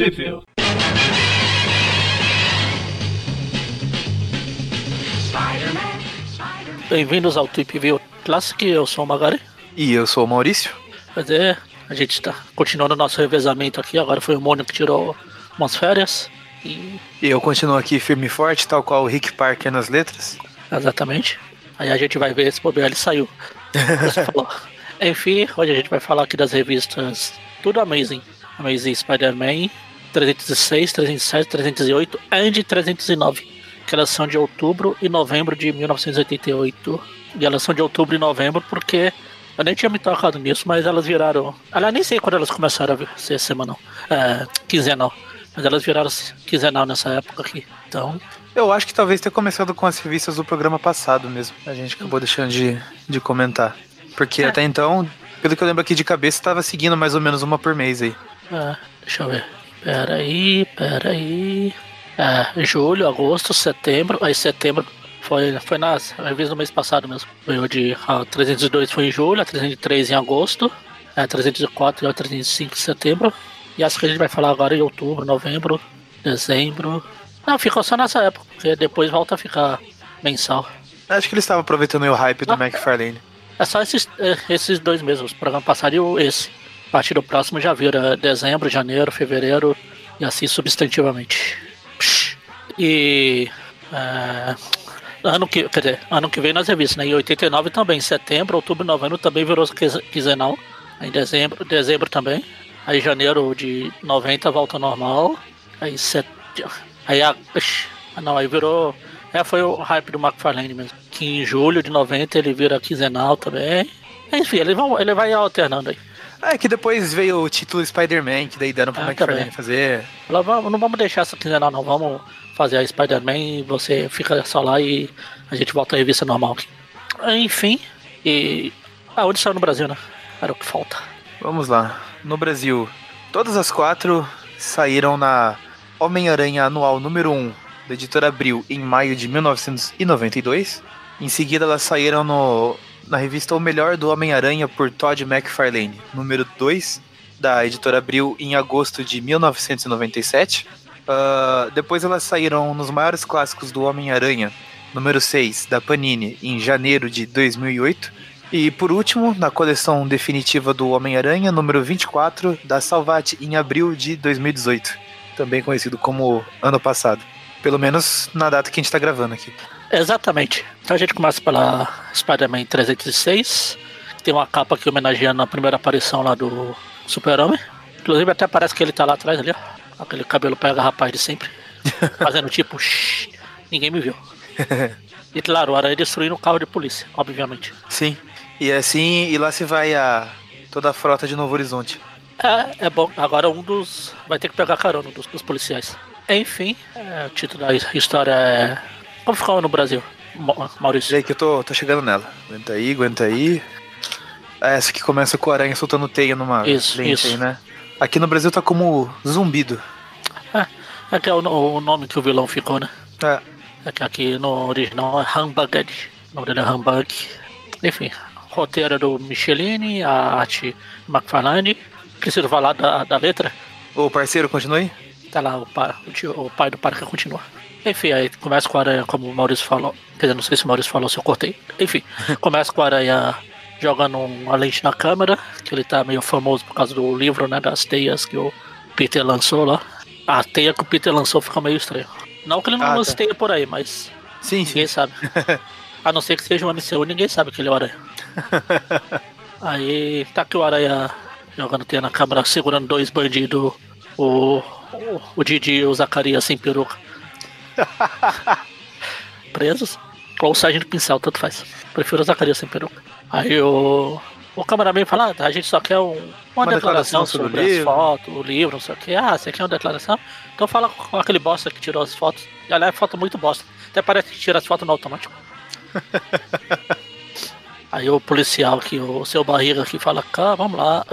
Sheffield. Bem-vindos ao Trip View Classic, eu sou o Magari. E eu sou o Maurício. Pois é, a gente está continuando o nosso revezamento aqui, agora foi o Mônio que tirou umas férias. E E eu continuo aqui firme e forte, tal qual o Rick Parker nas letras. Exatamente. Aí a gente vai ver se bobear ele saiu. Enfim, hoje a gente vai falar aqui das revistas Tudo Amazing. Amazing Spider-Man 306, 307, 308 e 309. Que elas são de outubro e novembro de 1988. E elas são de outubro e novembro porque eu nem tinha me tocado nisso, mas elas viraram. Aliás, nem sei quando elas começaram a ser semanal. É, quinzenal. Mas elas viraram quinzenal nessa época aqui. Então, Eu acho que talvez tenha começado com as revistas do programa passado mesmo. A gente acabou deixando de, de comentar. Porque É. até então, pelo que eu lembro aqui de cabeça, estava seguindo mais ou menos uma por mês aí. É, deixa eu ver. Pera aí, pera aí. É, julho, agosto, setembro. Aí setembro foi, foi nas revistas do mês passado mesmo. Foi o de a 302 foi em julho, a 303 em agosto, a 304 e a 305 em setembro. E as que a gente vai falar agora em outubro, novembro, dezembro. Não, ficou só nessa época, porque depois volta a ficar mensal. Acho que eles estavam aproveitando o hype do Ah. McFarlane. É só esses, é, esses dois mesmos, o programa passado e esse. A partir do próximo já vira dezembro, janeiro, fevereiro e assim substantivamente. E. é, ano que, quer dizer, ano que vem nas revistas, né? Em 89 também, setembro, outubro, novembro também virou quinzenal. Aí dezembro, dezembro também. Aí janeiro de 90 volta ao normal. Aí set... Aí a. Não, aí virou. É, foi o hype do McFarlane mesmo. Que em julho de 90 ele vira quinzenal também. Enfim, ele vai, ele vai alternando aí. É que depois veio o título Spider-Man, que daí deram pro Ah, McFarlane fazer. Falou, "Vamos- não vamos deixar essa quinzenal não, vamos fazer a Spider-Man e você fica só lá e a gente volta à revista normal. Enfim, e. Ah, onde saiu no Brasil, né? Era o que falta. Vamos lá. No Brasil, todas as quatro saíram na Homem-Aranha Anual número 1 da editora Abril em maio de 1992. Em seguida, elas saíram no, na revista O Melhor do Homem-Aranha por Todd McFarlane, número 2 da editora Abril em agosto de 1997. Ah, depois elas saíram nos maiores clássicos do Homem-Aranha, número 6 da Panini, em janeiro de 2008. E por último, na coleção definitiva do Homem-Aranha, número 24, da Salvat, em abril de 2018. Também conhecido como ano passado. Pelo menos na data que a gente tá gravando aqui. Exatamente. Então a gente começa pela Spider-Man 306. que Tem uma capa aqui homenageando a primeira aparição lá do Super-Homem. Inclusive até parece que ele tá lá atrás ali, ó. Aquele cabelo pega rapaz de sempre. Fazendo tipo, "Shh, ninguém me viu. E claro, o Aranha destruindo o carro de polícia, obviamente. Sim. E assim, e lá se vai a toda a frota de Novo Horizonte. É, é bom. Agora um dos. Vai ter que pegar carona dos, dos policiais. Enfim, é, o título da história é. Como ficou no Brasil, Ma- Maurício? E aí que eu tô, tô chegando nela. Aguenta aí, aguenta aí. É Essa que começa com o aranha soltando teia numa Isso, isso. aí, né? Aqui no Brasil tá como zumbido. É, é que é o, o nome que o vilão ficou, né? É, É que aqui no original é Humbuged. O nome dele é Humbug. Enfim, roteiro do Michelini, a arte McFarlane. Preciso falar da, da letra. o parceiro, continue? Tá lá o, pa, o, tio- o pai do Parker continua. Enfim, aí começa com a aranha, como o Maurício falou. Quer dizer, não sei se o Maurício falou, se eu cortei. Enfim, começa com a aranha jogando uma lente na câmera, que ele tá meio famoso por causa do livro, né, das teias que o Peter lançou lá. A teia que o Peter lançou fica meio estranho. Não que ele não Ah, lance tá. teia por aí, mas Sim, sim. ninguém sabe. A não ser que seja um MCU, ninguém sabe que ele é o aranha. Aí tá aqui o aranha jogando teia na câmera, segurando dois bandidos. O, o, o Didi e o Zacarias sem peruca. Presos. Ou o Sargento Pincel, tanto faz. Prefiro o Zacarias sem peruca. Aí o. O cameraman fala, ah, a gente só quer um- uma, Uma declaração, declaração sobre sobre, as livro." fotos, o livro, não sei o que. Ah, você quer uma declaração? Então fala com aquele bosta que tirou as fotos. E aliás, foto muito bosta. Até parece que tira as fotos no automático. Aí o policial aqui, o seu barriga aqui fala, cá, vamos lá.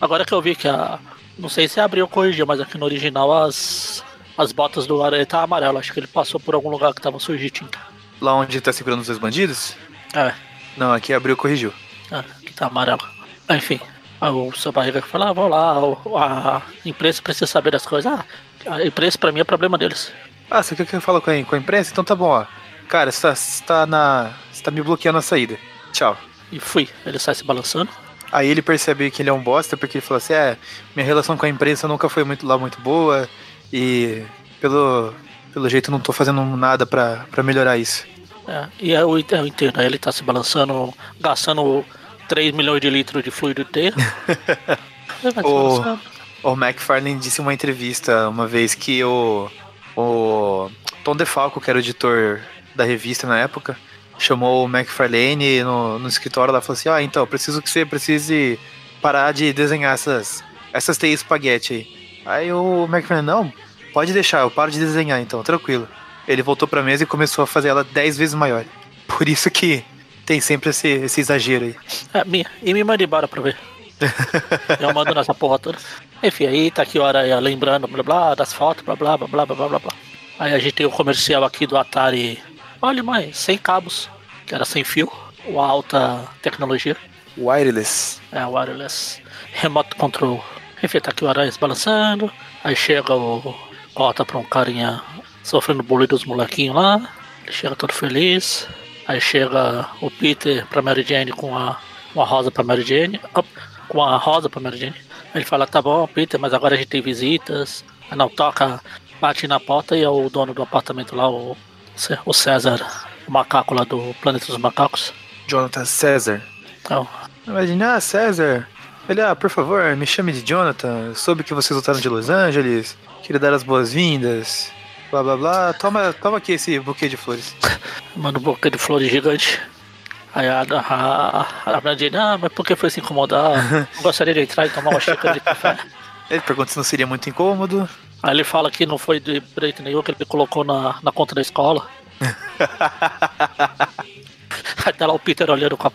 Agora que eu vi que a. Não sei se abriu ou corrigiu, mas aqui no original as. As botas do aranha tá amarelo. Acho que ele passou por algum lugar que tava sujo de tinta. Lá onde tá segurando os dois bandidos? É, Não, aqui abriu e corrigiu. é, que tá amarelo. Enfim. O seu barriga fala, ah, vamos lá, a imprensa precisa saber das coisas. Ah, a imprensa pra mim é problema deles. Ah, você quer que eu com a, com a imprensa? Então tá bom, ó. Cara, você tá, você tá na. Você tá me bloqueando a saída. Tchau. E fui. Ele sai se balançando. Aí ele percebe que ele é um bosta, porque ele falou assim, é, minha relação com a imprensa nunca foi muito lá muito boa. E pelo, pelo jeito não tô fazendo nada pra melhorar isso. É, e eu, eu entendo, aí ele tá se balançando, gastando 3 milhões de litros de fluido Ô. balançando. O McFarlane disse em uma entrevista uma vez que o, o Tom DeFalco, que era o editor da revista na época, chamou o McFarlane no, no escritório lá e falou assim: Ah, então, eu preciso que você precise parar de desenhar essas, essas teias espaguete aí. Aí o McFarlane, não, pode deixar, eu paro de desenhar então, tranquilo. Ele voltou pra mesa e começou a fazer ela 10 vezes maior. Por isso que tem sempre esse, esse exagero aí. É, minha, e me manda embora pra ver. eu mando nessa porra toda. Enfim, aí tá aqui o Aranha é, lembrando, blá blá, das fotos, blá blá blá blá blá blá blá. Aí a gente tem o comercial aqui do Atari. Olha, mãe, sem cabos, que era sem fio, uma alta tecnologia. Wireless. É, wireless. Remote control. Enfim, tá aqui o Aranha se balançando. Aí chega o. Corta pra um carinha sofrendo bullying dos molequinhos lá. Ele chega todo feliz. Aí chega o Peter pra Mary Jane com a, uma rosa pra Mary Jane. Com a rosa pra Mary Jane. Ele fala: tá bom, Peter, mas agora a gente tem visitas. Aí não toca, bate na porta e é o dono do apartamento lá, o, o César, o macaco lá do Planeta dos Macacos. Jonathan César. Então, Imagina, ah, César. Ele, ah, por favor, me chame de Jonathan. Soube que vocês voltaram de Los Angeles. Queria dar as boas-vindas. Blá blá blá. Toma, toma aqui esse buquê de flores. Manda um buquê de flores gigante. Aí a, a, a, a Brandine, ah, mas por que foi se incomodar? Não gostaria de entrar e tomar uma xícara de café. Ele pergunta se não seria muito incômodo. Aí ele fala que não foi de preto nenhum, que ele colocou na, na conta da escola. Aí tá lá o Peter olhando com a,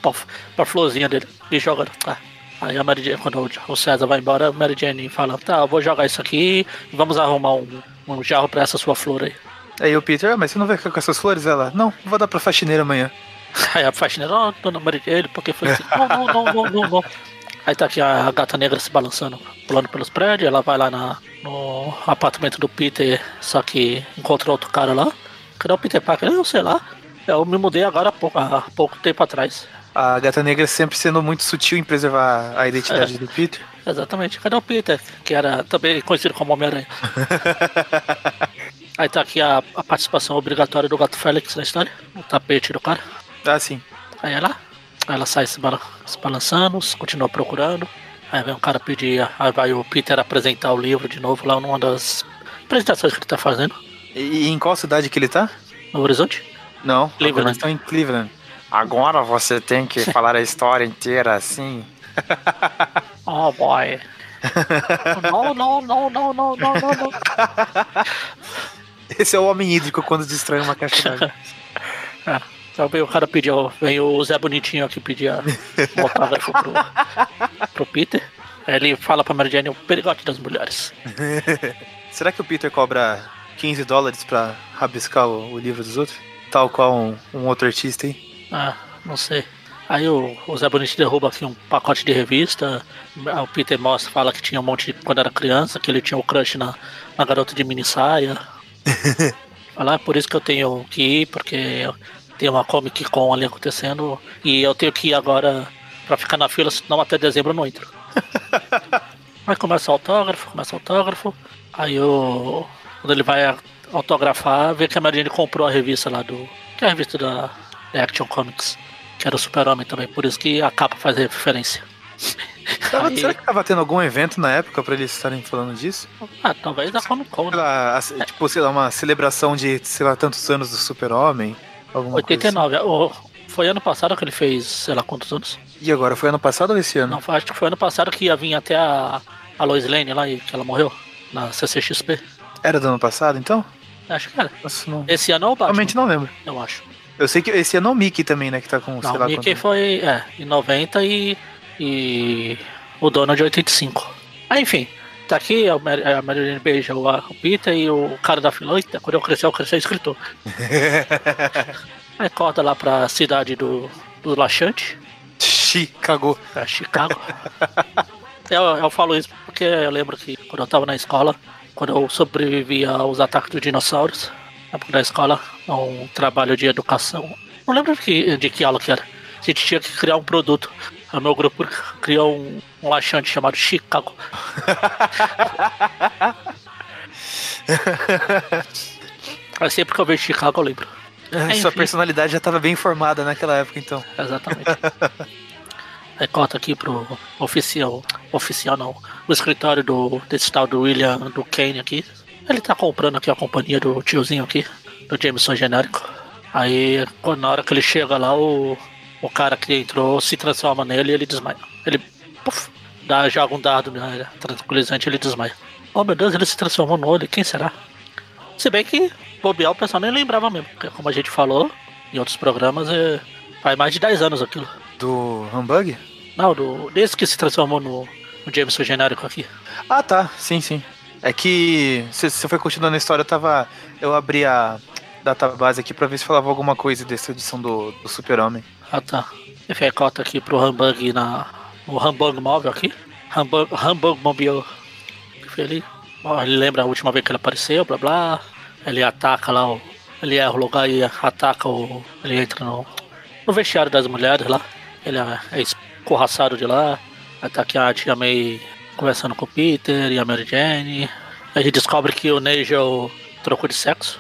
pra florzinha dele e jogando. Tá. Aí a Mary Jane, quando o- César vai embora, a Mary Jane fala, tá, eu vou jogar isso aqui e vamos arrumar um, um jarro pra essa sua flor aí. Aí o Peter, ah, mas você não vai ficar com essas flores? Ela, não, vou dar pra faxineira amanhã. Aí a faxineira, ó, dona Mary Jane, porque foi assim? Não, não, não, não, não, não. Aí tá aqui a gata negra se balançando, pulando pelos prédios, ela vai lá na, no apartamento do Peter, só que encontra outro cara lá. Cadê o Peter Parker? Eu sei lá. Eu me mudei agora há pouco, há pouco tempo atrás. A gata negra sempre sendo muito sutil em preservar a identidade do Peter. Exatamente. Cadê o Peter? Que era também conhecido como Homem-Aranha. Aí tá aqui a, a participação obrigatória do gato Félix na história. O tapete do cara. Ah, sim. Aí ela, ela sai se, bala- se balançando, continua procurando. Aí vem um cara pedir, aí vai o Peter apresentar o livro de novo lá numa das apresentações que ele tá fazendo E, e em qual cidade que ele tá? no Horizonte. Não, Cleveland. eles estão em Cleveland. Agora você tem que falar a história inteira assim. Oh boy. não, não, não, não, não, não, não, não. Esse é o homem hídrico quando destrói uma caixa d'água. É, então vem o cara pedir, vem o Zé Bonitinho aqui pedir um autógrafo pro, pro Peter. Aí ele fala pra Mary Jane o perigote das mulheres. Será que o Peter cobra 15 dólares pra rabiscar o, o livro dos outros? Tal qual um, um outro artista aí? Ah, não sei. Aí o, o Zé Bonito derruba aqui um pacote de revista. O Peter mostra, fala que tinha um monte de, quando era criança, que ele tinha o crush na, na garota de mini saia. Fala, "Ah, por isso que eu tenho que ir, porque tem uma Comic Con ali acontecendo e eu tenho que ir agora pra ficar na fila, senão até dezembro eu não entro. Aí começa o autógrafo, começa o autógrafo. Aí o. Quando ele vai autografar, vê que a Marine comprou a revista lá do. Que é a revista da, da Action Comics. Que era o Super-Homem também, por isso que a capa faz referência. Tava- Aí- será que tava tendo algum evento na época pra eles estarem falando disso? Ah, talvez da Comic Con, né? lá, a- tipo, sei lá, uma celebração de, sei lá, tantos anos do Super-Homem? Alguma coisa 89. O- foi ano passado que ele fez, sei lá quantos anos. assim. E agora, foi ano passado ou esse ano? Não, acho que foi ano passado que ia vir até a, a Lois Lane lá e que ela morreu na CCXP. Era do ano passado, então? Acho que era. Nossa, não... Esse ano é o Batman, Realmente não lembro. eu acho. Eu sei que esse é o Mickey também, né? Que tá com, sei Não, lá o Mickey quanto... foi é, em 90 e, e o Donald em 85. Ah, enfim, tá aqui a, Mary, a Marilyn beija o, o Peter e o cara da. Eita, quando eu crescer, eu crescer escritor. Aí corta lá pra cidade do, do Laxante. Chicago. É, Chicago. eu, eu falo isso porque eu lembro que quando eu tava na escola, quando eu sobrevivi aos ataques dos dinossauros, da escola, um trabalho de educação. Não lembro de que, de que aula que era. A gente tinha que criar um produto. O meu grupo criou um, um laxante chamado Chicago. Aí sempre que eu vejo Chicago eu lembro. É, Sua personalidade já estava bem formada naquela época, então. Exatamente. Recorta aqui pro oficial. Oficial não. O escritório do, desse tal do William do Kane aqui. Ele tá comprando aqui a companhia do tiozinho aqui, do Jameson genérico. Aí na hora que ele chega lá, o, o cara que entrou se transforma nele e ele desmaia. Ele puf, dá, joga um dado né, tranquilizante e ele desmaia. Oh meu Deus, ele se transformou no olho, quem será? Se bem que bobear o pessoal nem lembrava mesmo, porque como a gente falou em outros programas, é, faz mais de 10 anos aquilo. Do Humbug? Não, do, desde que se transformou no, no Jameson genérico aqui. Ah, tá. Sim, sim. É que se você foi continuando a história, eu tava. Eu abri a database aqui pra ver se falava alguma coisa dessa edição do, do Super-Homem. Ah tá. Enfim, aí cota aqui pro Humbug na. O Humbug móvel aqui. Humbug, Humbug Mobile. Ele, ele lembra a última vez que ele apareceu, blá blá. Ele ataca lá, o, ele erra o lugar e ataca o. Ele entra no, no vestiário das mulheres lá. Ele é, é escorraçado de lá. Aí aqui a tia May conversando com o Peter e a Mary Jane. Aí ele descobre que o Nigel trocou de sexo.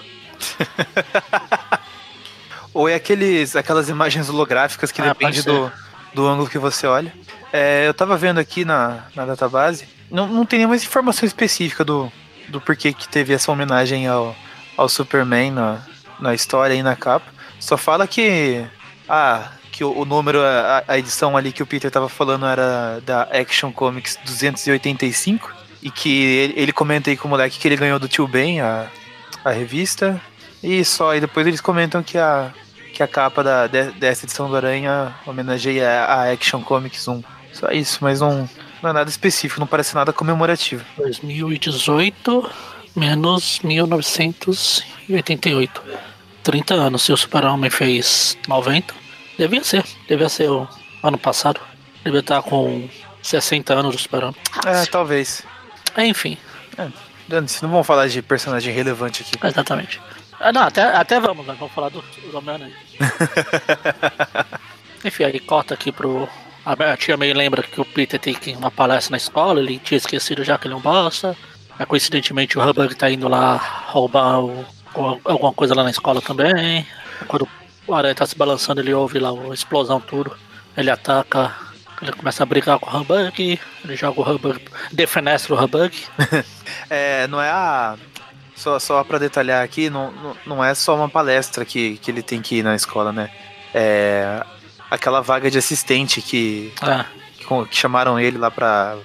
Ou é aqueles, aquelas imagens holográficas que Ah, depende do, do ângulo que você olha. É, eu tava vendo aqui na, na database, não, não tem nenhuma informação específica do, do porquê que teve essa homenagem ao, ao Superman na, na história e na capa. Só fala que. Ah, que o, o número, a, a edição ali que o Peter tava falando era da Action Comics 285. E que ele, ele comenta aí com o moleque que ele ganhou do Tio Ben a, a revista. E só, e depois eles comentam que a, que a capa da, de- dessa edição do Aranha homenageia a Action Comics 1. Só isso, mas não, não é nada específico, não parece nada comemorativo. 2018 menos 1988. 30 anos. Se o Super-Homem fez 90, devia ser. Devia ser o ano passado. Devia estar com 60 anos do Super-Homem. É, talvez. Enfim, Dane-se, não vamos falar de personagem relevante aqui. exatamente. Ah, não, até, até vamos, né? Vamos falar do, do Homem-Aranha. Enfim, aí corta aqui pro. A tia May lembra que o Peter tem que ir uma palestra na escola, ele tinha esquecido já que ele é um bosta. Aí, coincidentemente o Hubbard tá indo lá roubar o- alguma coisa lá na escola também. Quando o Aranha tá se balançando, ele ouve lá uma explosão tudo. Ele ataca, ele começa a brigar com o Hubbard, ele joga o Hubbard, defenestra o Hubbard. É, não é a. Só, só pra detalhar aqui, não, não, não é só uma palestra que, que ele tem que ir na escola, né? É aquela vaga de assistente que, É, que, que chamaram ele lá pra,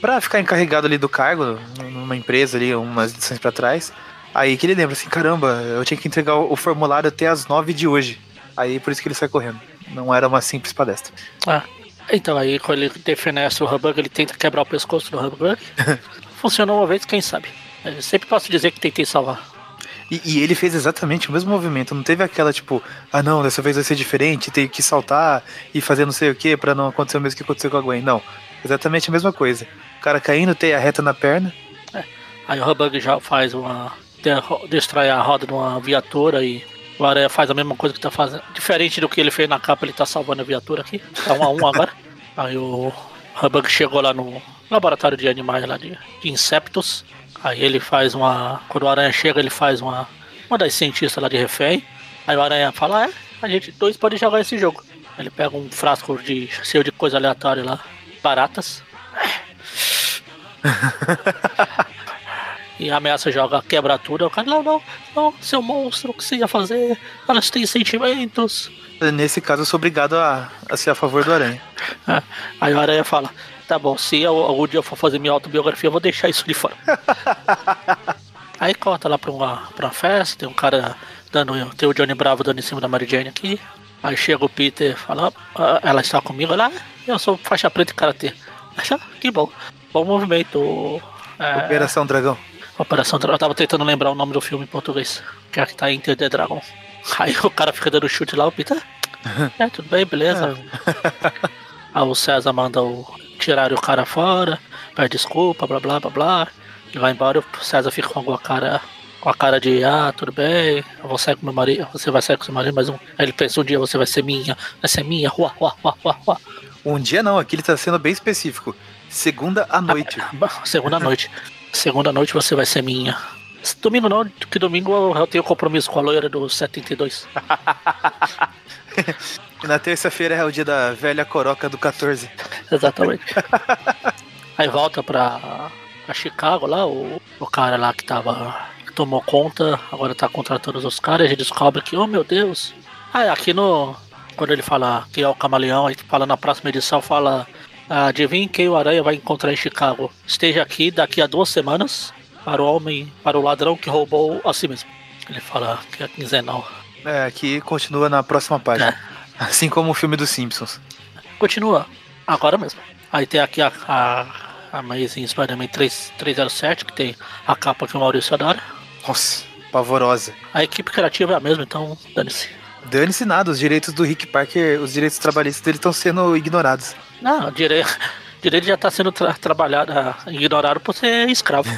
pra ficar encarregado ali do cargo numa empresa ali, umas edições pra trás. Aí que ele lembra assim, caramba, eu tinha que entregar o, formulário até as nove de hoje. Aí por isso que ele sai correndo. Não era uma simples palestra. é. Então aí quando ele defenestra o Hubbard, ele tenta quebrar o pescoço do Hubbard. Funcionou uma vez, quem sabe. Eu sempre posso dizer que tentei salvar. E, e ele fez exatamente o mesmo movimento. Não teve aquela tipo, ah não, dessa vez vai ser diferente, tenho que saltar e fazer não sei o que pra não acontecer o mesmo que aconteceu com a Gwen. Não. Exatamente a mesma coisa. O cara caindo, tem a reta na perna. Aí o Hubbard já faz uma. De- destrói a roda de uma viatura e o Aranha faz a mesma coisa que tá fazendo. Diferente do que ele fez na capa, ele tá salvando a viatura aqui. Tá um a um agora. Aí o Hubbard chegou lá no laboratório de animais lá de, de insetos. Aí ele faz uma. Quando o Aranha chega, ele faz uma. Uma das cientistas lá de refém. Aí o Aranha fala, é, a gente dois pode jogar esse jogo. Ele pega um frasco de cheio de coisa aleatória lá. Baratas. E ameaça joga quebrar tudo. O cara, não, não, não, seu monstro, o que você ia fazer? Elas têm sentimentos. Nesse caso, eu sou obrigado a, a ser a favor do Aranha. É. Aí o Aranha fala, tá bom, se eu, algum dia eu for fazer minha autobiografia, eu vou deixar isso de fora. Aí corta lá pra uma, pra uma festa, tem um cara dando. Tem o Johnny Bravo dando em cima da Mary Jane aqui. Aí chega o Peter fala, "Ah, ela está comigo lá, eu sou faixa preta e karatê. Que bom. Bom movimento. É, Operação Dragão. Operação Dragão. Eu tava tentando lembrar o nome do filme em português. Que é que tá Enter the Dragon. Aí o cara fica dando chute lá, o Peter. É, tudo bem, beleza. Aí o César manda o tirar o cara fora, pede desculpa, blá blá blá blá. Ele vai embora e o César fica com a cara. Com a cara de, ah, tudo bem, eu vou sair com meu marido, você vai sair com seu marido, mas um. Aí ele pensa, um dia você vai ser minha, vai ser minha, rua, rua, rua, rua, rua. Um dia não, aqui ele tá sendo bem específico. Segunda à noite. Segunda noite. Segunda noite você vai ser minha. Domingo não, que domingo eu, tenho compromisso com a loira do 72. E na terça-feira é o dia da velha coroca do 14. Exatamente. Aí volta pra, pra Chicago lá, o, o cara lá que tava. que tomou conta, agora tá contratando os caras, e a gente descobre que, oh meu Deus. Ah, aqui no. Quando ele fala que é o camaleão, aí fala na próxima edição, fala. "Ah, Adivinhe quem o Aranha vai encontrar em Chicago. Esteja aqui daqui a duas semanas para o homem, para o ladrão que roubou a si mesmo. Ele fala que é quinzenal. É, aqui continua na próxima página. Assim como o filme dos Simpsons. Continua, agora mesmo. Aí tem aqui a, a, a Amazing Spider-Man 3, 307, que tem a capa que o Maurício adora. Nossa, pavorosa. A equipe criativa é a mesma, então dane-se. Dane-se nada, os direitos do Rick Parker, os direitos trabalhistas dele estão sendo ignorados. Não, direito, direito já está sendo tra trabalhado, ah, ignorado por ser escravo.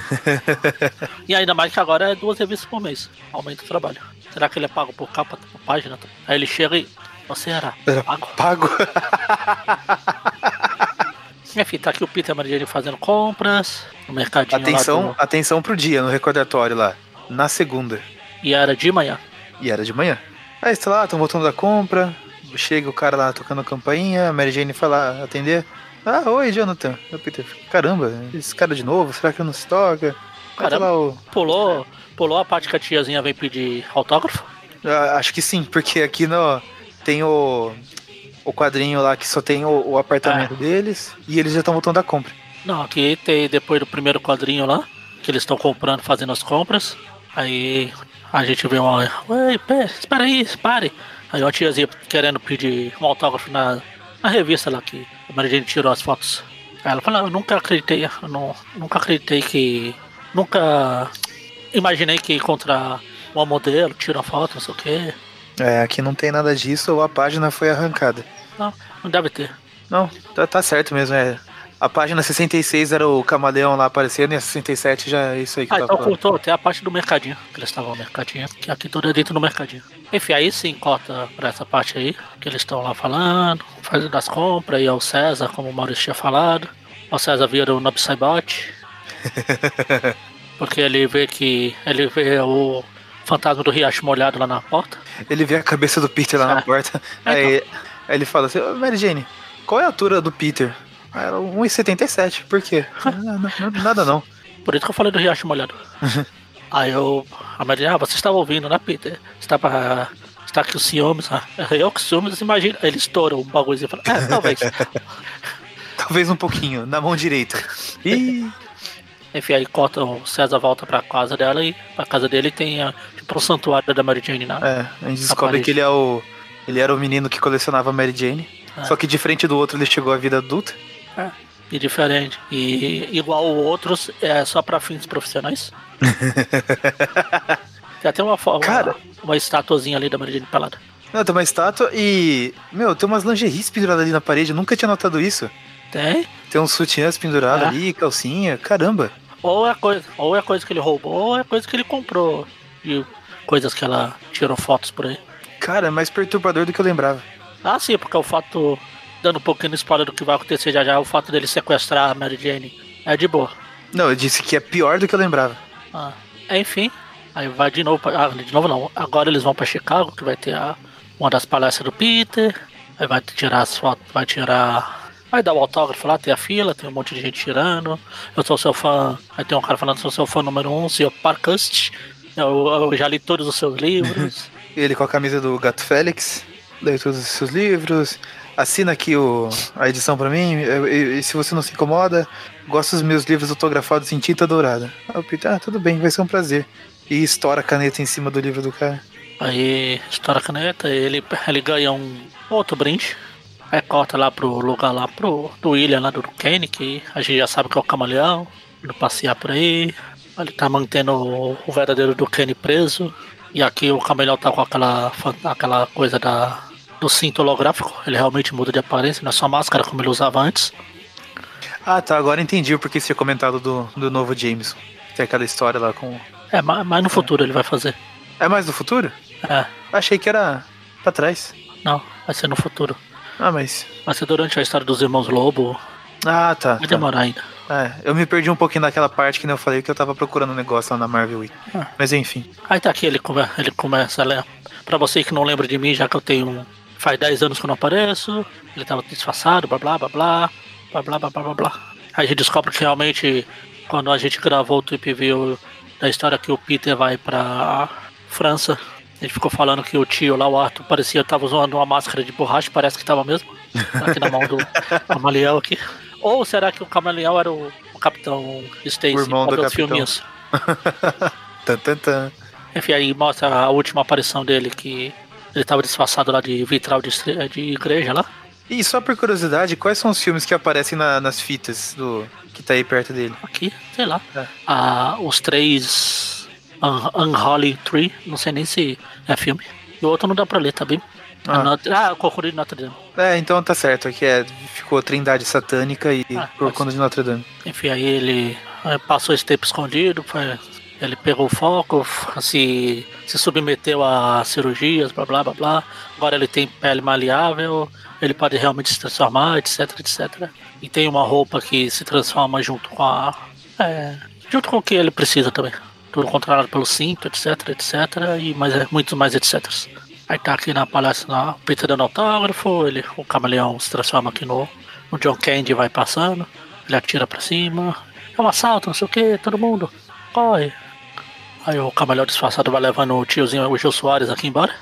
e ainda mais que agora é duas revistas por mês. Aumenta o trabalho. Será que ele é pago por capa, por página? Aí ele chega e. Você era pago? pago. Enfim, tá aqui o Peter Mary Jane fazendo compras no mercadinho lá atenção, do- atenção pro dia no recordatório lá. Na segunda. E era de manhã. E era de manhã. Aí está lá, estão voltando da compra. Chega o cara lá tocando a campainha, a Mary Jane foi lá atender. Ah, oi, Jonathan. O Peter, caramba, esse cara de novo, será que não se toca? Caramba. lá o- Pulou, pulou a parte que a tiazinha vem pedir autógrafo. Ah, acho que sim, porque aqui no, tem o, o quadrinho lá que só tem o, o apartamento deles e eles já estão voltando da compra. Não, aqui tem depois do primeiro quadrinho lá, que eles estão comprando, fazendo as compras. Aí a gente vê uma. Pé, espera aí, pare. Aí uma tiazinha querendo pedir um autógrafo na, na revista lá que a Mary Jane tirou as fotos. Aí ela fala, eu nunca acreditei, eu não, nunca acreditei que. Nunca imaginei que encontrar uma modelo, tira foto, não sei o quê. É, aqui não tem nada disso ou a página foi arrancada. Não, não deve ter. Não, tá, tá certo mesmo, é. A página 66 era o camaleão lá aparecendo e a 67 já é isso aí que Ah, eu então tava falando. cortou até a parte do mercadinho, que eles estavam no mercadinho, que aqui tudo é dentro do mercadinho. Enfim, aí sim corta pra essa parte aí, que eles estão lá falando, fazendo as compras, e é o César, como o Maurício tinha falado. O César vira o Nobsaibot. porque ele vê que. ele vê o fantasma do riacho molhado lá na porta. Ele vê a cabeça do Peter lá na Ah. porta. É, Aí, aí ele fala assim, "Ô, Mary Jane, qual é a altura do Peter? Aí ela, 1,77. Por quê? "Ah, nada não. Por isso que eu falei do riacho molhado. aí eu. A Maria, ah, você estava ouvindo, né, Peter? Estava. Está aqui os ciúmes, ah, eu que ciúmes, imagina. Ele estoura um bagulhozinho e fala, é, talvez. Talvez um pouquinho, na mão direita. Ih, Enfim, aí corta, o César volta pra casa dela e pra casa dele tem a, tipo um santuário da Mary Jane lá. é, a gente descobre que ele é o. Ele era o menino que colecionava Mary Jane. É. Só que de frente do outro ele chegou à vida adulta. E diferente. E igual outros, é só pra fins profissionais. tem até uma, fo- uma, Cara. uma estatuazinha ali da Mary Jane pelada. Não, tem uma estátua e. Meu, tem umas lingeries penduradas ali na parede. Eu nunca tinha notado isso. Tem. Tem uns sutiãs pendurados É. ali, calcinha. Caramba. Ou é coisa, ou é coisa que ele roubou, ou é coisa que ele comprou. De coisas que ela tirou fotos por aí. Cara, é mais perturbador do que eu lembrava. Ah, sim, porque o fato, dando um pouquinho de spoiler do que vai acontecer já já, o fato dele sequestrar a Mary Jane é de boa. Não, eu disse que é pior do que eu lembrava. Ah, enfim, aí vai de novo pra, ah, de novo não. Agora eles vão pra Chicago, que vai ter a, uma das palestras do Peter. Aí vai tirar as fotos, vai tirar. Vai dar o autógrafo lá, tem a fila, tem um monte de gente tirando. Eu sou seu fã. Aí tem um cara falando, sou seu fã número um, senhor Parcust. Eu, eu já li todos os seus livros. Ele com a camisa do Gato Félix, leu todos os seus livros, assina aqui o, a edição pra mim, e, e se você não se incomoda, gosta dos meus livros autografados em tinta dourada. Aí o Peter, ah, tudo bem, vai ser um prazer. E estoura a caneta em cima do livro do cara. Aí estoura a caneta, ele, ele ganha um outro brinde. Aí corta lá pro lugar lá pro do William lá do Kenny, que a gente já sabe que é o camaleão, indo passear por aí. Ele tá mantendo o, o verdadeiro do Kenny preso. E aqui o camaleão tá com aquela, aquela coisa da, do cinto holográfico. Ele realmente muda de aparência, não é só máscara como ele usava antes. Ah, tá. Agora entendi o porquê você tinha comentado do, do novo Jameson. Tem aquela história lá com. É, mas, mas no futuro ele vai fazer. É mais do futuro? É, Achei que era pra trás. não, vai ser no futuro. Ah, mas. Vai ser durante a história dos irmãos Lobo. Ah, tá. Vai tá. demorar ainda. É, eu me perdi um pouquinho naquela parte que nem eu falei que eu tava procurando um negócio lá na Marvel Week. Ah. Mas enfim. Aí tá aqui, ele, come, ele começa a ler. Pra você que não lembra de mim, já que eu tenho. Faz 10 anos que eu não apareço. Ele tava disfarçado, blá blá blá blá. Blá blá blá blá blá blá. Aí a gente descobre que realmente, quando a gente gravou o Trip View da história que o Peter vai pra França, a gente ficou falando que o tio lá, o Arthur, parecia que tava usando uma máscara de borracha, parece que tava mesmo. Tá aqui na mão do Camaleão aqui. Ou será que o Camaleão era o, o Capitão Stacy O irmão do os Capitão. filminhos? Tan, tan, tan. Enfim, aí mostra a última aparição dele que ele tava disfarçado lá de vitral de, de igreja lá. E só por curiosidade, quais são os filmes que aparecem na- nas fitas do que tá aí perto dele? Aqui, sei lá. É. Ah, os três Un Unholy Tree, não sei nem se é filme. E o outro não dá pra ler, tá bem? Ah. Notre- ah o Corcunda de Notre Dame. É, então tá certo, aqui é, ficou Trindade Satânica e Ah, conta de Notre Dame. Enfim, aí ele eh, passou esse tempo escondido, foi- ele pegou o foco, se, se submeteu a cirurgias, blá blá blá blá. Agora ele tem pele maleável, ele pode realmente se transformar, etc, etc. E tem uma roupa que se transforma junto com a. é, junto com o que ele precisa também. Tudo controlado pelo cinto, etc, etc. E mais, é, muito mais etc. Aí tá aqui na palestra, na Peter dando autógrafo, ele, o camaleão se transforma aqui no, no John Candy vai passando, ele atira pra cima, é um assalto, não sei o que, todo mundo, corre. Aí o camaleão disfarçado vai levando o tiozinho, o Gil Soares aqui embora.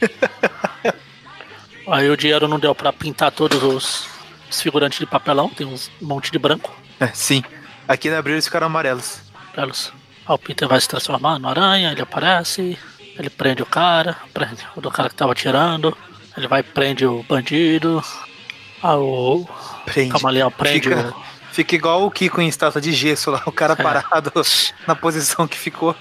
Aí o dinheiro não deu pra pintar todos os, os figurantes de papelão, tem uns- um monte de branco. É, sim. Aqui na Abril eles ficaram amarelos. Elas. Aí o Peter vai se transformar no aranha, ele aparece, ele prende o cara, prende o do cara que tava atirando, ele vai prende o bandido. Aí o Prende. camaleão prende Fica, o. fica igual o Kiko em estátua de gesso lá, o cara É. parado na posição que ficou.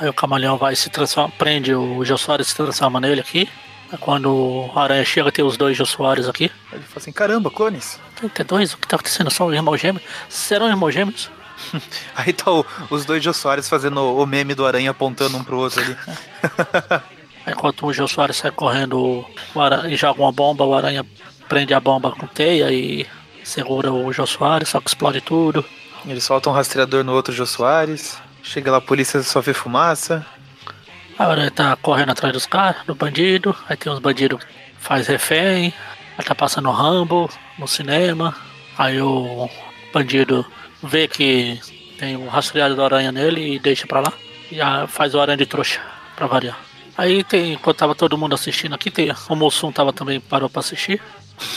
Aí o camaleão vai e se transforma, prende o Jô Soares e se transforma nele aqui. Aí quando o aranha chega, tem os dois Jô Soares aqui. Ele fala assim, caramba, clones. Tem, tem dois? O que tá acontecendo? São irmãos gêmeos? Serão irmãos gêmeos? Aí tá o- os dois Jô Soares fazendo o meme do aranha apontando um pro outro ali. Enquanto o Jô Soares sai correndo aranha, e joga uma bomba, o aranha prende a bomba com teia e segura o Jô Soares, só que explode tudo. Eles soltam um rastreador no outro Jô Soares. Chega lá, a polícia só vê fumaça. A aranha tá correndo atrás dos caras, do bandido. Aí tem uns bandidos faz refém. Aí tá passando Rambo no cinema. Aí o bandido vê que tem um rastreado da aranha nele e deixa pra lá. E faz o aranha de trouxa, pra variar. Aí tem, enquanto tava todo mundo assistindo aqui, tem, o Mussum tava também, parou pra assistir.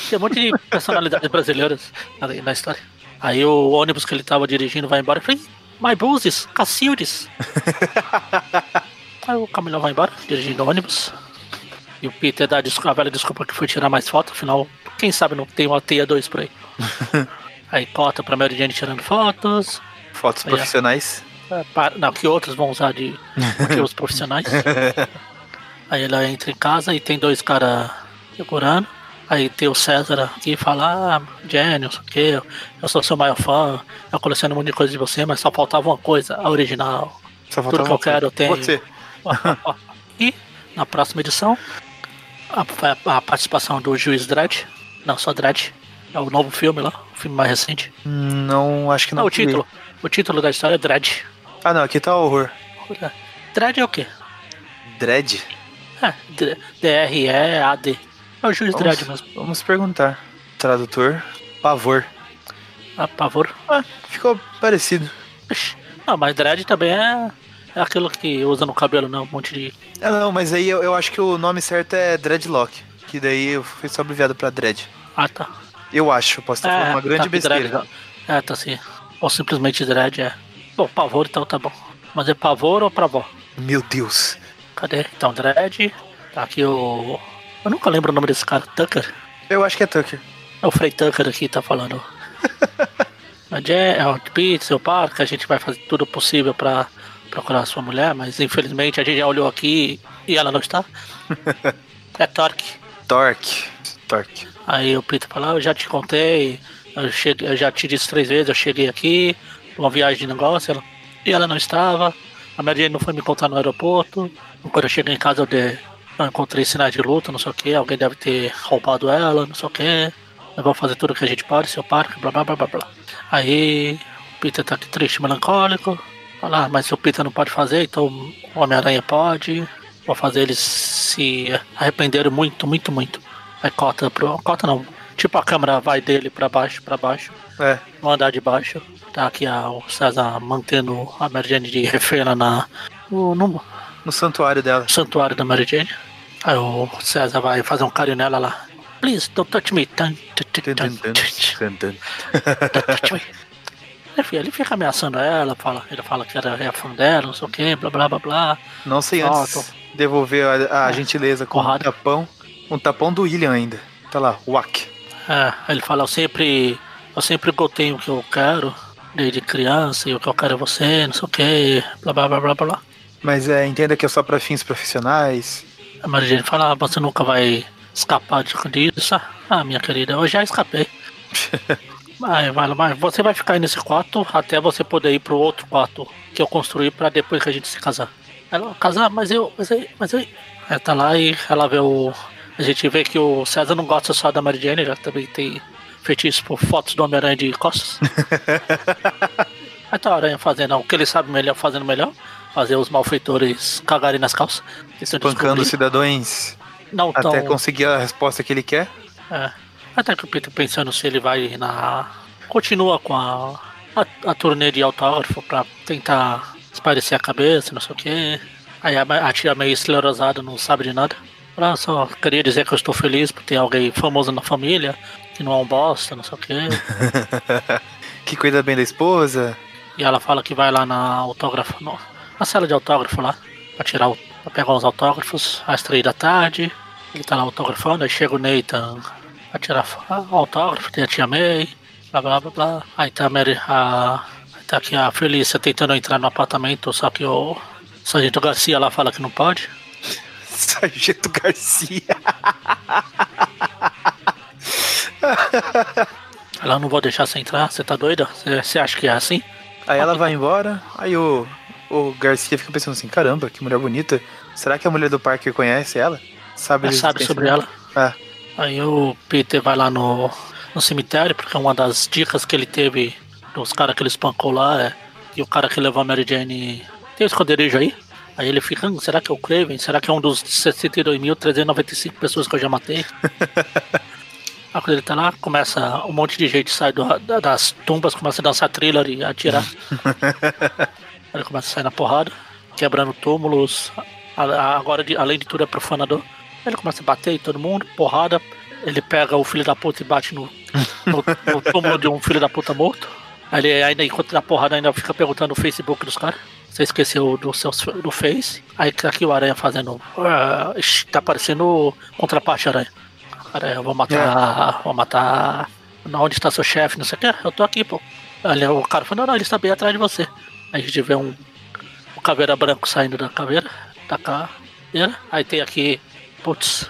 Tem um monte de personalidades brasileiras na, na história. Aí o ônibus que ele tava dirigindo vai embora. Eu falei, My Buses, Cacildes. Aí o Camilão vai embora, dirigindo o ônibus. E o Peter dá a velha desculpa que foi tirar mais foto, afinal, quem sabe não tem uma teia 2 por aí. aí corta pra Mary Jane tirando fotos. Fotos Aí, profissionais. é, para- não, que outros vão usar de motivos profissionais. Aí ela entra em casa e tem dois caras segurando. Aí tem o César aqui e fala, ah, Jenny, não sei o que, eu sou seu maior fã, eu coleciono um monte de coisa de você, mas só faltava uma coisa, a original. Só Tudo que eu quero eu tenho. Você. e na próxima edição, a, a participação do Juiz Dredd, não só Dredd, é o novo filme lá, o filme mais recente. Não, acho que não. Não, o título, o título da história é Dredd. Ah, não, aqui tá horror. Dredd é o quê? Dread? É, D- D-R-E-A-D. É o Juiz Dredd Vamos, mesmo. vamos perguntar. Tradutor. Pavor. Ah, pavor. Ah, ficou parecido. Não, mas Dredd também é, é aquilo que usa no cabelo, não, um monte de... Ah, não, mas aí eu, eu acho que o nome certo é Dreadlock. Que daí eu fui só abreviado pra Dread. Ah, tá. Eu acho, posso estar falando uma grande tá, besteira. Dredd, é, tá sim. Ou simplesmente Dredd, é. Bom, pavor então tá bom. Mas é pavor ou pravó? Meu Deus. Cadê? Então, Dredd. Tá aqui o. Eu nunca lembro o nome desse cara, Tucker. Eu acho que é Tucker. É o Frei Tucker aqui, tá falando. a Jen, é o Pete, seu par, que a gente vai fazer tudo possível pra procurar a sua mulher, mas infelizmente a gente já olhou aqui e ela não está. É Torque. Torque. Torque. Aí o Peter fala, "Ah, eu já te contei, eu, cheguei, eu já te disse três vezes, eu cheguei aqui, uma viagem de negócio, ela, e ela não estava. A Mary Jane não foi me contar no aeroporto. Quando eu cheguei em casa eu, de, eu encontrei sinais de luta, não sei o que, alguém deve ter roubado ela, não sei o que. Eu vou fazer tudo o que a gente pode, seu parque, blá blá blá blá blá. Aí o Peter tá aqui triste, melancólico. Fala, ah, mas se o Peter não pode fazer, então o Homem-Aranha pode. Vou fazer eles se arrependerem muito, muito, muito. Aí corta pro. Corta não. Tipo a câmera vai dele pra baixo, pra baixo. É. No andar de baixo. Tá aqui a, o César mantendo a Mary Jane de refém lá na, no, no No santuário dela. santuário da Mary Jane. Aí o César vai fazer um carinho nela lá. Please, don't touch me. Don't touch me. Enfim, ele fica ameaçando ela, fala, ele fala que era, é fã dela, não sei o que, blá blá blá blá. Não sei Ó, antes devolver a, a gentileza com um Porrada. tapão. Um tapão do William ainda. Tá lá, whack. É, ele fala, eu sempre. Eu sempre gostei o que eu quero, desde criança, e o que eu quero é você, não sei o que, blá blá blá blá blá. Mas é, entenda que é só pra fins profissionais. A Mary Jane fala, ah, você nunca vai escapar disso. Ah, minha querida, eu já escapei. Vai, vai, vai, você vai ficar aí nesse quarto até você poder ir pro outro quarto que eu construí pra depois que a gente se casar. Ela, casar, mas eu, mas eu, mas eu. Ela tá lá e ela vê o. A gente vê que o César não gosta só da Mary Jane, já também tem feitiço por fotos do Homem-Aranha de costas. Aí tá a Aranha fazendo o que ele sabe melhor, fazendo melhor. Fazer os malfeitores cagarem nas calças. Pancando cidadãos Não tão... até conseguir a resposta que ele quer. É. Até que o Peter pensando se ele vai na. Continua com a, a, a turnê de autógrafo pra tentar esparecer a cabeça, não sei o que. Aí a, a tia meio esclerosada não sabe de nada. Ah, só queria dizer que eu estou feliz por ter alguém famoso na família, que não é um bosta, não sei o que. que cuida bem da esposa. E ela fala que vai lá na autógrafo, no- na sala de autógrafo lá, pra tirar o, pra pegar os autógrafos às três da tarde. Ele tá lá autografando, aí chega o Nathan pra tirar fo- o autógrafo, tem a tia May, blá blá blá blá. Aí tá a, Mary, a tá aqui a Felícia tentando entrar no apartamento, só que o Sargento Garcia lá fala que não pode. Sargento Garcia. Ela não vou deixar você entrar, você tá doida? Você acha que é assim? Aí ela vai embora, aí o, o Garcia fica pensando assim, caramba, que mulher bonita. Será que a mulher do Parker conhece ela? Sabe, Ela da sabe sobre ela? É. Aí o Peter vai lá no, no cemitério, porque uma das dicas que ele teve dos caras que ele espancou lá é que o cara que levou a Mary Jane tem um esconderijo aí. Aí ele fica, hum, será que é o Craven? Será que é um dos 62.395 pessoas que eu já matei? Aí quando ele tá lá, começa um monte de gente sai do- da- das tumbas, começa a dançar thriller e atirar. Ele começa a sair na porrada, quebrando túmulos. Agora, além de tudo, é profanador. Ele começa a bater em todo mundo, porrada. Ele pega o filho da puta e bate no, no, no túmulo de um filho da puta morto. Ele ainda, enquanto dá porrada, ainda fica perguntando no Facebook dos caras. Você esqueceu do seu do Face. Aí tá aqui o Aranha fazendo. ixi, tá parecendo contraparte Aranha. Cara, eu vou matar. Vou matar. Onde está seu chefe? Não sei o que. Eu tô aqui, pô. Aí o cara falou, não, não, ele está bem atrás de você. A gente vê um, um caveira branco saindo da caveira. Da caveira. Aí tem aqui. Putz.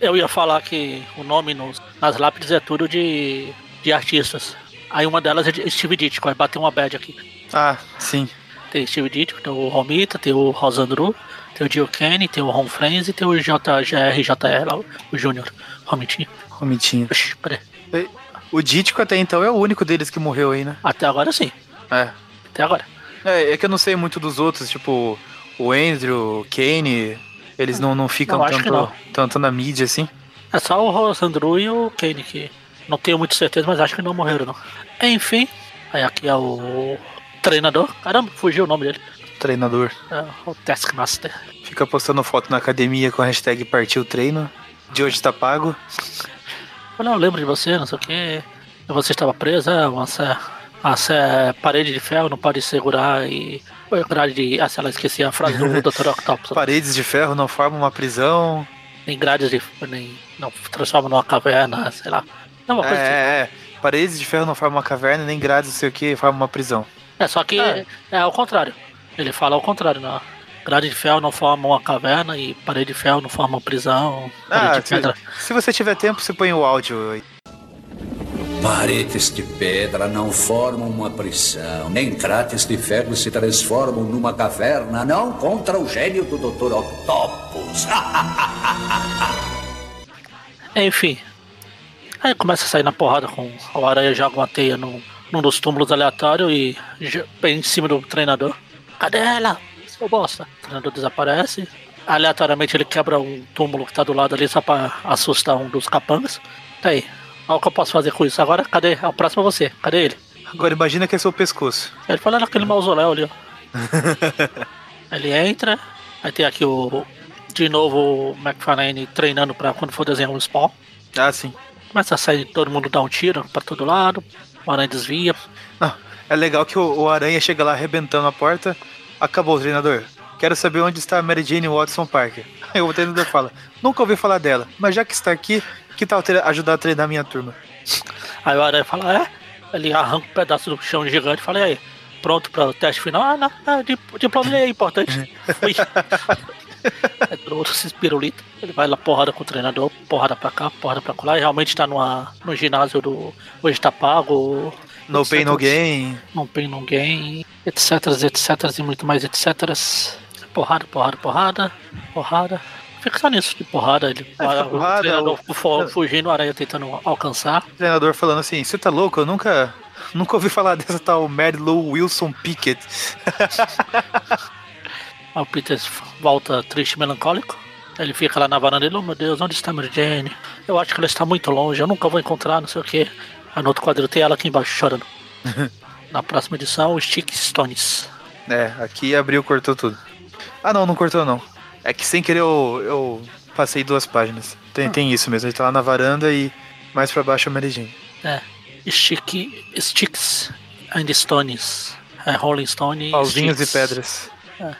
Eu ia falar que o nome nos, nas lápides é tudo de, de artistas. Aí uma delas é de Steve Ditko, aí bateu uma bad aqui. Ah, sim. Tem Steve Ditko, tem o Romita, tem o Rosandru, tem o Gil Kenny, tem o Ron Friends e tem o JGRJR o Júnior. Romitinho. Romitinho. Oxi, peraí. O Dítico até então é o único deles que morreu aí, né? Até agora sim. É. Até agora. É, é que eu não sei muito dos outros, tipo o Andrew, o Kane, eles não, não ficam Não, tanto, não. tanto na mídia assim. É só o Rosandru e o Kenny que não tenho muita certeza, mas acho que não morreram não. Enfim, aí aqui é o treinador. Caramba, fugiu o nome dele. Treinador. É o Taskmaster. Fica postando foto na academia com a hashtag partiu treino. De hoje tá pago. Falei, eu lembro de você, não sei o que. Você estava presa, é uma sé- parede de ferro não pode segurar e. Foi grade de. Ah, sei lá, esqueci a frase do Dr. Octopus. Paredes de ferro não formam uma prisão. Nem grades de. Nem, não transforma numa caverna, sei lá. É uma É, coisa assim. é, é. Paredes de ferro não formam uma caverna, nem grades, não sei o que, formam uma prisão. É, só que É. é. ao contrário. Ele fala ao contrário, não. grade de ferro não forma uma caverna e parede de ferro não forma uma prisão. Ah, se, se, você tiver tempo, você põe o áudio aí. Paredes de pedra não formam uma prisão, nem cráteres de ferro se transformam numa caverna, não contra o gênio do Dr. Octopus. Enfim. Aí começa a sair na porrada com a aranha joga uma teia no, num dos túmulos aleatórios e bem em cima do treinador. Cadê ela? Seu bosta. O treinador desaparece. Aleatoriamente ele quebra um túmulo que tá do lado ali só pra assustar um dos capangas. Tá aí. Olha o que eu posso fazer com isso. Agora, cadê? É o próximo é você. Cadê ele? Agora imagina que é seu pescoço. Ele fala naquele mausoléu ali, ó. ele entra. Aí tem aqui o. De novo o McFarlane treinando pra quando for desenhar um spawn. Ah, sim. Começa a sair, todo mundo dá um tiro pra todo lado. O aranha desvia. Ah, é legal que o, o aranha chega lá arrebentando a porta. Acabou, treinador. Quero saber onde está a Mary Jane Watson Parker. Aí o treinador fala: Nunca ouvi falar dela, mas já que está aqui, que tal ajudar a treinar minha turma? Aí o Aranha fala: É. Ele arranca um pedaço do chão gigante e fala: E aí, pronto para o teste final? Ah, não, é, diploma é importante. Fui. é todo mundo se espirulita. Ele vai lá porrada com o treinador, porrada pra cá, porrada pra lá. E realmente tá numa, no ginásio do. Hoje tá pago. No etc, Pain No Gain. No Pain No Gain, etc, etc, e muito mais, etc. Porrada, porrada, porrada, porrada. Fica só nisso, de porrada. Ele, é, o, porrada, treinador o... fugindo, o aranha tentando alcançar. O treinador falando assim: Você tá louco? Eu nunca. Nunca ouvi falar dessa tal Mary Lou Wilson Pickett. o Peter volta triste e melancólico. Ele fica lá na varanda dele, oh meu Deus, onde está Mary Jane? Eu acho que ela está muito longe, eu nunca vou encontrar, não sei o que. Aí no outro quadro tem ela aqui embaixo chorando. na próxima edição, Stick Stones. É, aqui abriu, cortou tudo. Ah não, não cortou não. É que sem querer eu, eu passei duas páginas. Tem, ah. tem isso mesmo, ele tá lá na varanda e mais pra baixo é o Mary. É. Stick, sticks and Stones. É, Rolling Stone Pauzinhos e pedras. É.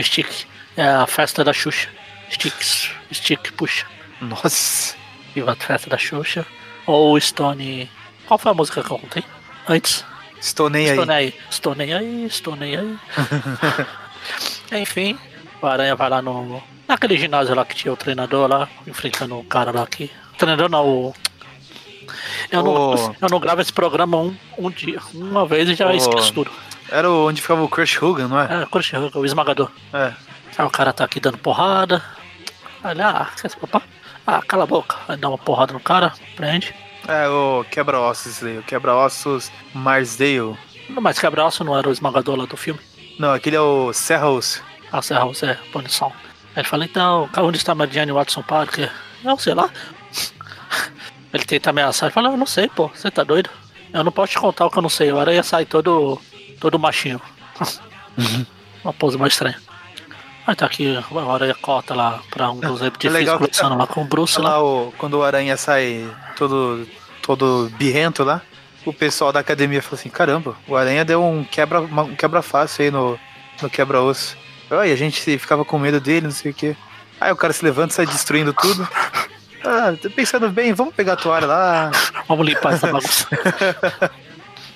Stick. É a festa da Xuxa. Sticks. Stick, puxa. Nossa. Viva a festa da Xuxa. Ou Stone. Qual foi a música que eu contei? Antes? Stonei aí. Stonei aí. Stonei aí, Stonei aí. Enfim, o Aranha vai lá no. Naquele ginásio lá que tinha o treinador lá, enfrentando o cara lá aqui. O treinador não, o. Eu, oh. não, eu não gravo esse programa um, um dia, uma vez e já oh. esqueço tudo. Era onde ficava o Crush Hogan, não é? É, Crush Hogan, o esmagador. É. Aí o cara tá aqui dando porrada. Olha, ah, quer se papá? Ah, cala a boca. Aí dá uma porrada no cara, prende. É, o quebra-ossos aí, o quebra-ossos Marsdale. Mas quebra-osso não era o esmagador lá do filme? Não, aquele é o Serra-osso. Ah, Serra-osso é punição. Ele fala, então, onde está a Marianne Watson Parker? Não, sei lá. Ele tenta ameaçar e fala, eu não sei, pô, você tá doido? Eu não posso te contar o que eu não sei. O aranha sai todo, todo machinho. Uhum. Uma pose mais estranha. Aí tá aqui, a aranha cota lá pra um dos edifícios é conversando lá com o Bruce lá. lá o, quando o aranha sai todo, todo birrento lá, o pessoal da academia falou assim, caramba, o aranha deu um quebra, um quebra fácil aí no, no quebra-osso. E a gente ficava com medo dele, não sei o quê. Aí o cara se levanta e sai destruindo tudo. Ah, tô pensando bem, vamos pegar a toalha lá. Vamos limpar essa bagunça.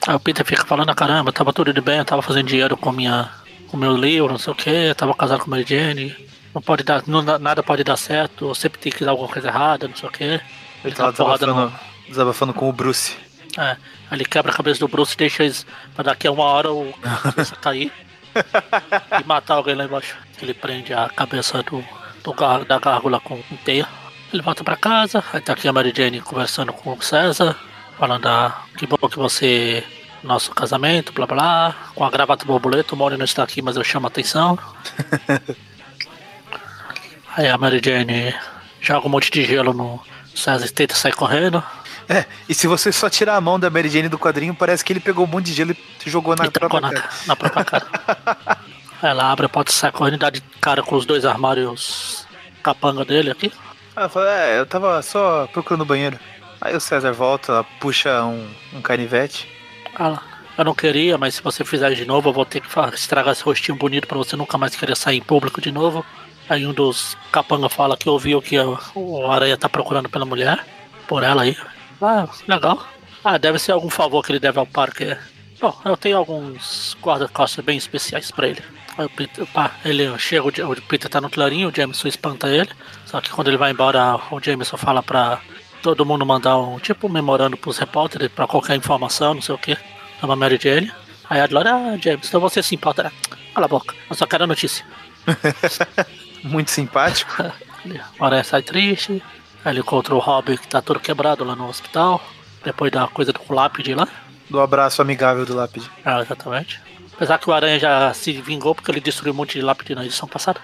Aí o Peter fica falando, caramba, tava tudo de bem, eu tava fazendo dinheiro com minha com meu livro, não sei o que, tava casado com a Mary Jane, não pode dar, não, nada pode dar certo, sempre tem que dar alguma coisa errada, não sei o que. Ele tá desabafando, no... desabafando com o Bruce. É, ele quebra a cabeça do Bruce e deixa eles pra daqui a uma hora o cabeça cair e matar alguém lá embaixo. Ele prende a cabeça do, do da gárgula com teia. Ele volta pra casa, aí tá aqui a Mary Jane conversando com o César, falando ah, que bom que você. Nosso casamento, blá blá, com a gravata borboleta, o Mori não está aqui, mas eu chamo a atenção. aí a Mary Jane joga um monte de gelo no César tenta sair correndo. É, e se você só tirar a mão da Mary Jane do quadrinho, parece que ele pegou um monte de gelo e jogou na e própria na, cara. Na própria cara. Ela abre a porta e sai correndo e dá de cara com os dois armários capanga dele aqui. Ela fala, é, eu tava só procurando o banheiro. Aí o César volta, puxa um, um canivete. Ela, eu não queria, mas se você fizer de novo, eu vou ter que estragar esse rostinho bonito para você nunca mais querer sair em público de novo. Aí um dos capanga fala que ouviu que o Aranha tá procurando pela mulher, por ela aí. Ah, legal. Ah, deve ser algum favor que ele deve ao Parker. Bom, eu tenho alguns guarda-costas bem especiais pra ele. Aí o Peter, pá, ele chega, o, Peter tá no clarinho, o Jameson espanta ele. Só que quando ele vai embora, o Jameson fala pra todo mundo mandar um tipo um memorando pros repórteres pra qualquer informação, não sei o que. Chama Mary Jane. Aí a Glória, ah, Jameson, então você se importa. né? Cala a boca, eu só quero a notícia. Muito simpático. Ele- O Aranha sai triste. Aí ele encontra o Robin que tá todo quebrado lá no hospital. Depois da coisa do lápide lá. Do abraço amigável do lápide. Ah, exatamente. Apesar que o Aranha já se vingou porque ele destruiu um monte de lápide na edição passada.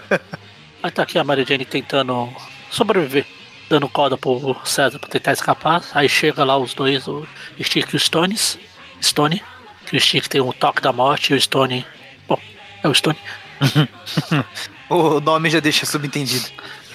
Aí tá aqui a Mary Jane tentando sobreviver. Dando corda pro César pra tentar escapar. Aí chega lá os dois, o Stick e o Stones. Stone. Que o Stick tem o toque da morte e o Stone. Bom, é o Stone. O nome já deixa subentendido.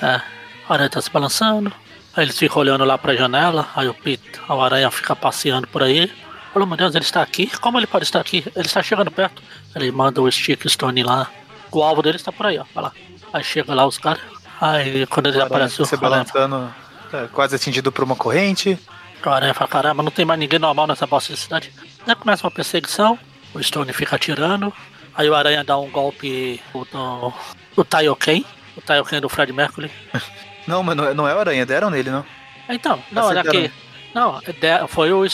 É, o aranha tá se balançando. Aí eles ficam olhando lá pra janela. Aí o Pete, o aranha fica passeando por aí. Falou, meu Deus, ele está aqui? Como ele pode estar aqui? Ele está chegando perto. Ele manda o Stick Stone lá. O alvo dele está por aí, ó. Vai lá. Aí chega lá os caras. Aí quando ele aparece o Se balançando, é, quase atingido por uma corrente. o aranha fala, caramba, não tem mais ninguém normal nessa bosta de cidade. Aí começa uma perseguição. O Stone fica atirando. Aí o aranha dá um golpe no, no Taioken. O Taioken do Fred Mercury. Não, mas não é, não é o aranha, deram nele, não. Então, não, era que. Não, é foi o,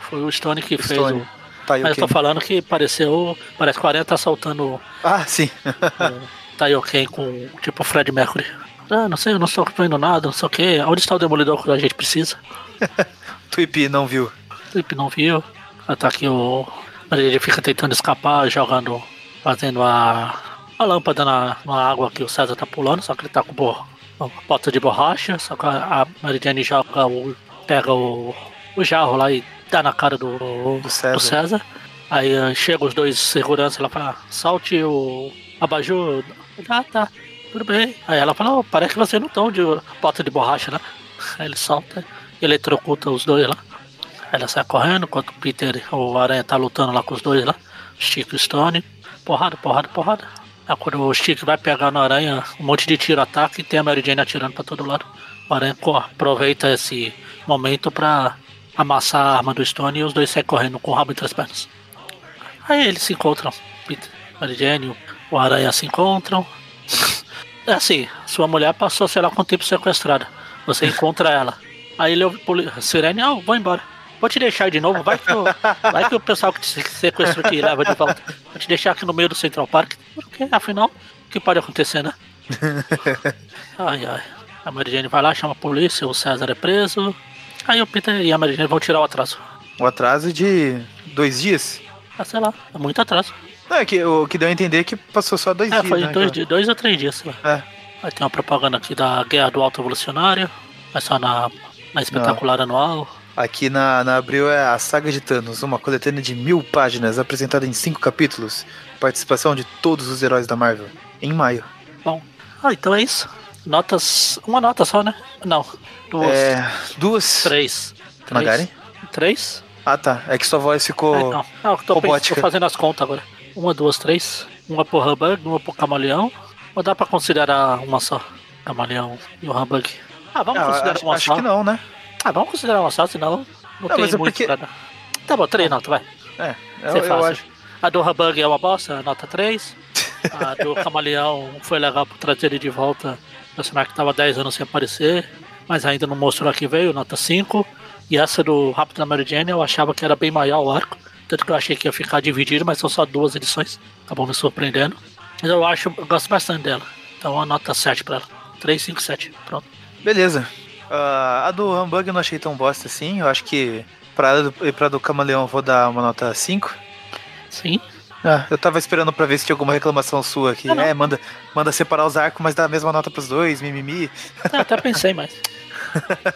foi o Stone que fez Stone. o. Tá, Mas o eu tô quê? falando que pareceu. Parece que o Aranha tá soltando Ah, sim. o Taioken com tipo Fred Mercury. Ah, não sei, eu não estou vendo nada, não sei o que. Onde está o demolidor que a gente precisa? Tweep não viu. O Felipe não viu. Aí tá aqui o. Ele fica tentando escapar, jogando. Fazendo a. A lâmpada na, na água que o César tá pulando, só que ele tá com bo, uma bota de borracha, só que a, Jane joga o. pega o. o jarro lá e dá na cara do, Do César. do César. Aí eh, chega os dois seguranças lá fala, salte o abajur. Ah, tá, tudo bem. Aí ela fala, oh, parece que você não tão de bota de borracha, né? Aí ele salta e eletrocuta os dois lá. Aí ela sai correndo, enquanto o Peter, o Aranha tá lutando lá com os dois lá. E Stone. Porrada, porrada, porrada. Aí quando o Stick vai pegar no Aranha, um monte de tiro ataque e tem a Mary Jane atirando pra todo lado. O Aranha co- aproveita esse momento pra amassar a arma do Stone e os dois saem correndo com o rabo entre as pernas. Aí eles se encontram. Peter, Mary Jane, o- o Aranha se encontram. É assim, sua mulher passou sei lá quanto tempo sequestrada. Você encontra ela. Aí ele poli- sirene, ah, vou embora. Vou te deixar de novo, vai que, o, vai que o pessoal que te sequestrou te leva de volta. Vou te deixar aqui no meio do Central Park. Porque, afinal, o que pode acontecer, né? Ai, ai. A Mary Jane vai lá, chama a polícia, o César é preso. Aí o Peter e a Mary Jane vão tirar o atraso. Um atraso de dois dias. Ah, sei lá, é muito atraso. Não, é que o que deu a entender é que passou só dois É, dias. foi né, dois, cara? dois ou três dias, sei lá. É. Aí tem uma propaganda aqui da Guerra do Alto Evolucionário. Vai só na, na espetacular anual. Aqui na, na Abril é a Saga de Thanos, uma coletânea de mil páginas apresentada em cinco capítulos. Participação de todos os heróis da Marvel. Em maio. Bom, ah, então é isso. Notas. Uma nota só, né? Não. Duas. É. Duas. Três. Magari? Três? Três? Ah tá. É que sua voz ficou. Ah, não. Ah, eu tô, pensando, robótica. tô fazendo as contas agora. Uma, duas, três. Uma por Humbug, uma por Camaleão. Ou dá pra considerar uma só? Camaleão e o Humbug. Ah, vamos Ah, considerar acho, uma acho só. que não, né? Ah, vamos considerar uma só, senão não, Não, tem mas é muito porque- pra dar. Tá bom, três notas, vai. É. Eu, Você eu fácil. acho. A do Humbug é uma bosta, nota 3. A do Camaleão foi legal por trazer ele de volta. Personagem que tava 10 anos sem aparecer, mas ainda não mostrou que veio, nota 5. E essa do Rápido da Mary Jane eu achava que era bem maior o arco. Tanto que eu achei que ia ficar dividido, mas são só duas edições. Acabou me surpreendendo. Mas eu acho, eu gosto bastante dela. Então uma nota 7 pra ela. 3, 5, 7. Pronto. Beleza. Ah, a do Humbug eu não achei tão bosta assim. Eu acho que pra, do- pra do Camaleão eu vou dar uma nota 5. Sim. Ah, eu tava esperando pra ver se tinha alguma reclamação sua aqui. Ah, não. é, manda, manda separar os arcos, mas dá a mesma nota pros dois, mimimi. Eu até pensei, mas.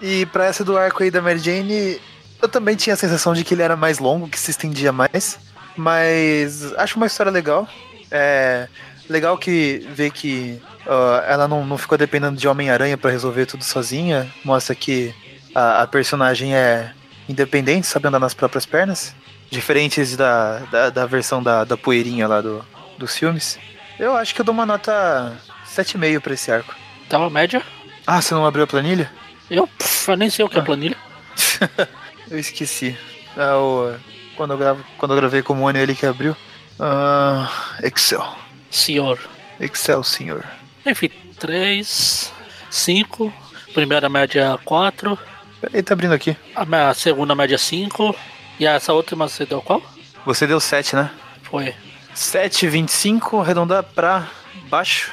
E pra essa do arco aí da Mary Jane, eu também tinha a sensação de que ele era mais longo, que se estendia mais. Mas acho uma história legal. É legal que ver que ah, ela não, não ficou dependendo de Homem-Aranha pra resolver tudo sozinha. Mostra que a, a personagem é independente, sabe andar nas próprias pernas. Diferentes da, da, da versão da, da poeirinha lá do, dos filmes. Eu acho que eu dou uma nota 7,5 pra esse arco. Tava média. Ah, você não abriu a planilha? Eu, pff, eu nem sei o que é Ah. planilha. Eu esqueci. É o, quando, eu gravo, quando eu gravei com o Mônio, ele que abriu. Ah, Excel. Senhor. Excel, senhor. Enfim, 3, 5. Primeira média 4. Peraí, tá abrindo aqui. A minha segunda média 5. E essa última você deu qual? Você deu 7, né? Foi. 7,25, arredondar pra baixo.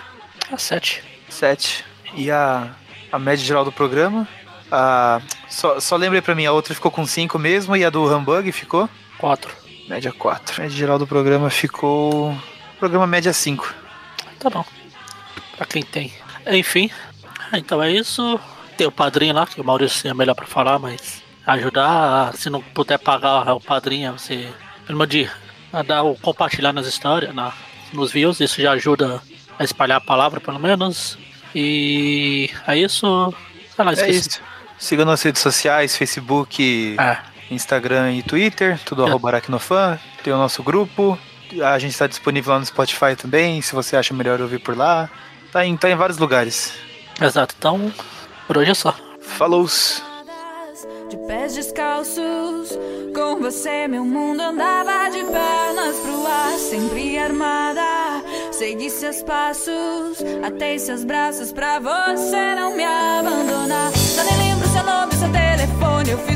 A 7. 7. E a, a média geral do programa? A, só, só lembrei pra mim, a outra ficou com 5 mesmo e a do Humbug ficou? 4. Média 4. Média geral do programa ficou. Programa média 5. Tá bom. Pra quem tem. Enfim. Então é isso. Tem o padrinho lá, que o Maurício é melhor pra falar, mas ajudar, se não puder pagar o padrinho, você. Pelo menos de a dar o compartilhar nas histórias, na, nos views, isso já ajuda a espalhar a palavra pelo menos. E é isso. Sei lá, É isso. Siga nas redes sociais, Facebook, É. Instagram e Twitter, tudo É. arroba aracnofan. Tem o nosso grupo. A gente está disponível lá no Spotify também, se você acha melhor ouvir por lá. Tá em, tá em vários lugares. Exato. Então, por hoje é só. Falou! De pés descalços, com você meu mundo andava de pernas pro ar, sempre armada. Segui seus passos, atei seus braços pra você não me abandonar. Já nem lembro seu nome, seu telefone, eu fiz